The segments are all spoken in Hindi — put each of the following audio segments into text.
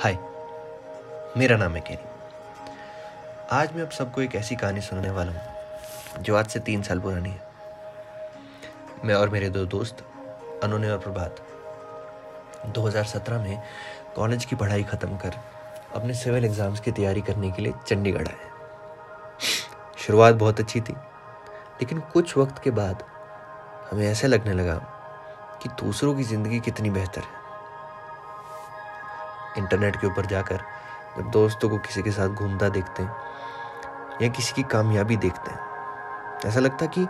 हाय, मेरा नाम है केरी। आज मैं आप सबको एक ऐसी कहानी सुनाने वाला हूँ, जो आज से तीन साल पुरानी है। मैं और मेरे दो दोस्त, अनोने और प्रभात 2017 में कॉलेज की पढ़ाई ख़त्म कर अपने सिविल एग्ज़ाम्स की तैयारी करने के लिए चंडीगढ़ आए। शुरुआत बहुत अच्छी थी, लेकिन कुछ वक्त के बाद हमें ऐसा लगने लगा कि दूसरों की ज़िंदगी कितनी बेहतर है। इंटरनेट के ऊपर जाकर जब दोस्तों को किसी के साथ घूमता देखते हैं या किसी की कामयाबी देखते हैं ऐसा लगता कि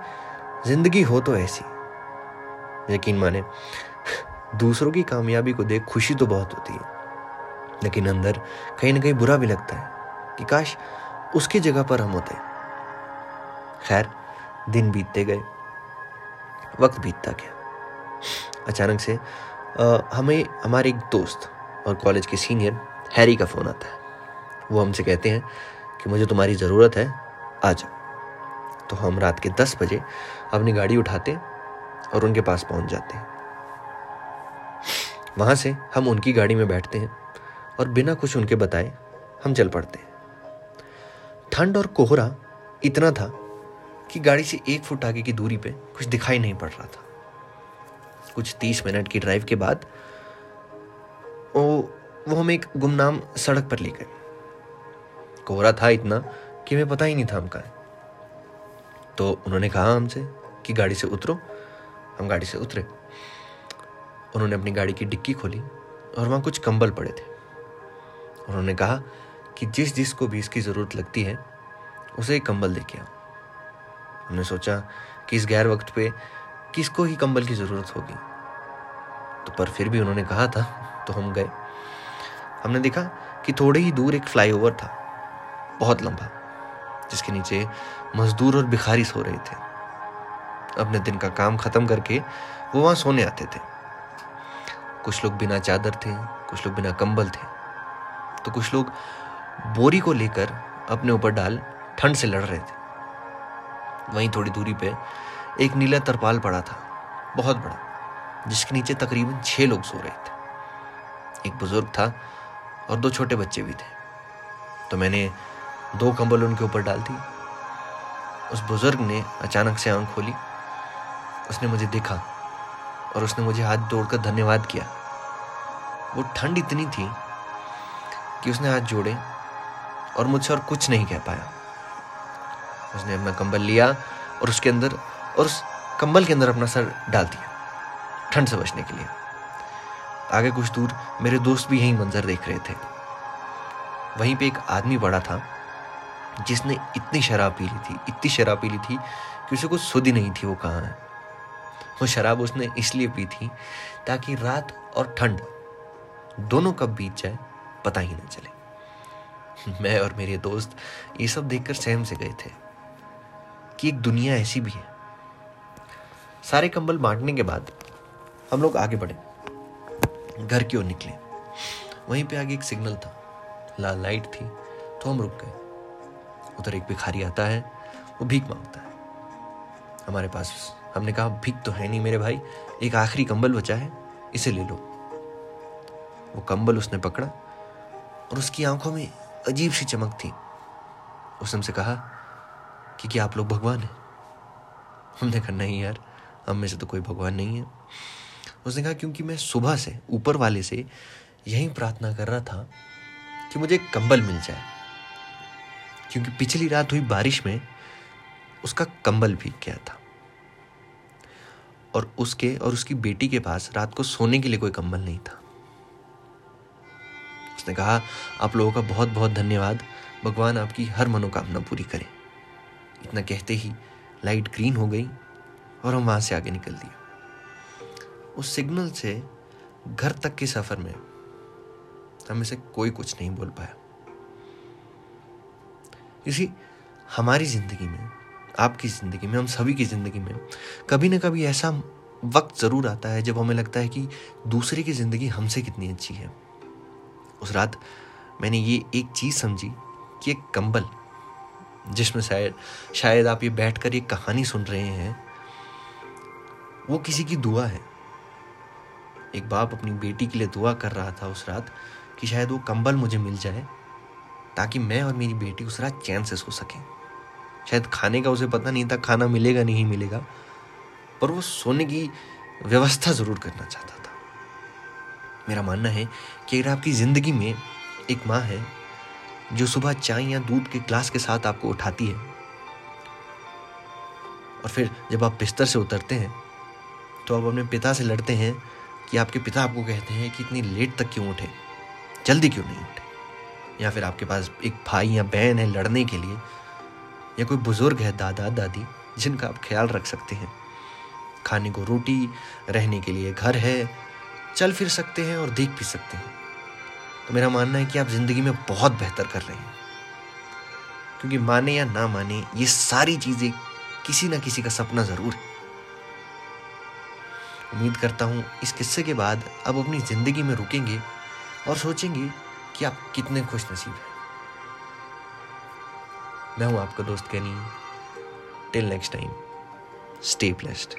ज़िंदगी हो तो ऐसी। यकीन माने दूसरों की कामयाबी को देख खुशी तो बहुत होती है लेकिन अंदर कहीं ना कहीं बुरा भी लगता है कि काश उसकी जगह पर हम होते। खैर दिन बीतते गए वक्त बीतता गया। अचानक से आ, हमें हमारे एक दोस्त और कॉलेज के सीनियर हैरी का फ़ोन आता है। वो हमसे कहते हैं कि मुझे तुम्हारी ज़रूरत है, आ जाओ। तो हम रात के दस बजे अपनी गाड़ी उठाते और उनके पास पहुँच जाते हैं। वहाँ से हम उनकी गाड़ी में बैठते हैं और बिना कुछ उनके बताए हम चल पड़ते हैं। ठंड और कोहरा इतना था कि गाड़ी से एक फुट आगे की दूरी पे कुछ दिखाई नहीं पड़ रहा था। कुछ तीस मिनट की ड्राइव के बाद वो वो हमें एक गुमनाम सड़क पर ले गए। कोहरा था इतना कि हमें पता ही नहीं था हम कहा तो उन्होंने कहा हमसे कि गाड़ी से उतरो, हम गाड़ी से उतरे। उन्होंने अपनी गाड़ी की डिक्की खोली और वहाँ कुछ कंबल पड़े थे। उन्होंने कहा कि जिस जिस को भी इसकी ज़रूरत लगती है, उसे एक कंबल दे के आओ। हमने सोचा कि इस गैर वक्त पे किसको ही कंबल की ज़रूरत होगी। तो पर फिर भी उन्होंने कहा था तो हम गए। हमने देखा कि थोड़े ही दूर एक फ्लाईओवर था, बहुत लंबा, जिसके नीचे मजदूर और भिखारी सो रहे थे। अपने दिन का काम खत्म करके वो वहाँ सोने आते थे। कुछ लोग बिना चादर थे, कुछ लोग बिना कंबल थे। तो कुछ लोग बोरी को लेकर अपने ऊपर डाल ठंड से लड़ रहे थे। वहीं थोड़ी दूरी पे एक नीला तरपाल पड़ा था, बहुत बड़ा, जिसके नीचे तकरीबन छह लोग सो रहे थे। एक बुज़ुर्ग था और दो छोटे बच्चे भी थे। तो मैंने दो कंबल उनके ऊपर डाल दी उस बुज़ुर्ग ने अचानक से आँख खोली। उसने मुझे देखा और उसने मुझे हाथ जोड़कर धन्यवाद किया। वो ठंड इतनी थी कि उसने हाथ जोड़े और मुझसे और कुछ नहीं कह पाया। उसने अपना कंबल लिया और उसके अंदर और उस कंबल के अंदर अपना सर डाल दिया ठंड से बचने के लिए। आगे कुछ दूर मेरे दोस्त भी यही मंजर देख रहे थे। वहीं पे एक आदमी बड़ा था, जिसने इतनी शराब पी ली थी, इतनी शराब पी ली थी कि उसे कुछ सुध नहीं थी वो कहाँ है। वो शराब उसने इसलिए पी थी ताकि रात और ठंड दोनों कब बीत जाए पता ही ना चले। मैं और मेरे दोस्त ये सब देखकर सहम से गए थे कि एक दुनिया ऐसी भी है। सारे कंबल बांटने के बाद हम लोग आगे बढ़े। घर की ओर निकले। वहीं पे आगे एक सिग्नल था। लाल लाइट थी तो हम रुक गए। उधर एक भिखारी आता है, वो भीख माँगता है। हमारे पास, हमने कहा, भीख तो है नहीं मेरे भाई, एक आखिरी कंबल बचा है, इसे ले लो। वो कंबल उसने पकड़ा, और उसकी आँखों में अजीब सी चमक थी। उसने हमसे कहा कि क्या आप लोग भगवान हैं? हमने कहा, नहीं यार, हम में से तो कोई भगवान नहीं है। उसने कहा, क्योंकि मैं सुबह से, ऊपर वाले से यही प्रार्थना कर रहा था कि मुझे कंबल मिल जाए। क्योंकि पिछली रात हुई बारिश में उसका कंबल भीग गया था। और उसके और उसकी बेटी के पास रात को सोने के लिए कोई कंबल नहीं था। उसने कहा, आप लोगों का बहुत बहुत धन्यवाद। भगवान आपकी हर मनोकामना पूरी करे। इतना कहते ही लाइट ग्रीन हो गई और हम वहाँ से आगे निकल दिए। उस सिग्नल से घर तक के सफ़र में हमें से कोई कुछ नहीं बोल पाया। इसी हमारी ज़िंदगी में, आपकी ज़िंदगी में, हम सभी की ज़िंदगी में कभी ना कभी ऐसा वक्त ज़रूर आता है जब हमें लगता है कि दूसरे की ज़िंदगी हमसे कितनी अच्छी है। उस रात मैंने ये एक चीज़ समझी कि एक कंबल, जिसमें शायद शायद आप ये बैठकर एक कहानी सुन रहे हैं, वो किसी की दुआ है। एक बाप अपनी बेटी के लिए दुआ कर रहा था उस रात कि शायद वो कंबल मुझे मिल जाए, ताकि मैं और मेरी बेटी उस रात चैन से सो सकें। शायद खाने का उसे पता नहीं था, खाना मिलेगा नहीं मिलेगा, पर वो सोने की व्यवस्था ज़रूर करना चाहता था। मेरा मानना है कि अगर आपकी ज़िंदगी में एक माँ है, जो सुबह चाय या दूध के ग्लास के साथ आपको उठाती है, और फिर जब आप बिस्तर से उतरते हैं तो आप अपने पिता से लड़ते हैं कि आपके पिता आपको कहते हैं कि इतनी लेट तक क्यों उठे? जल्दी क्यों नहीं उठे? या फिर आपके पास एक भाई या बहन है लड़ने के लिए, या कोई बुज़ुर्ग है दादा, दादी, जिनका आप ख्याल रख सकते हैं। खाने को रोटी, रहने के लिए घर है, चल फिर सकते हैं और देख भी सकते हैं। तो मेरा मानना है कि आप ज़िंदगी में बहुत बेहतर कर रहे हैं। क्योंकि माने या ना माने, ये सारी चीज़ें किसी ना किसी का सपना ज़रूर है। उम्मीद करता हूँ इस किस्से के बाद अब अपनी ज़िंदगी में रुकेंगे और सोचेंगे कि आप कितने खुश नसीब हैं। मैं हूँ आपका दोस्त Kenny till next time stay blessed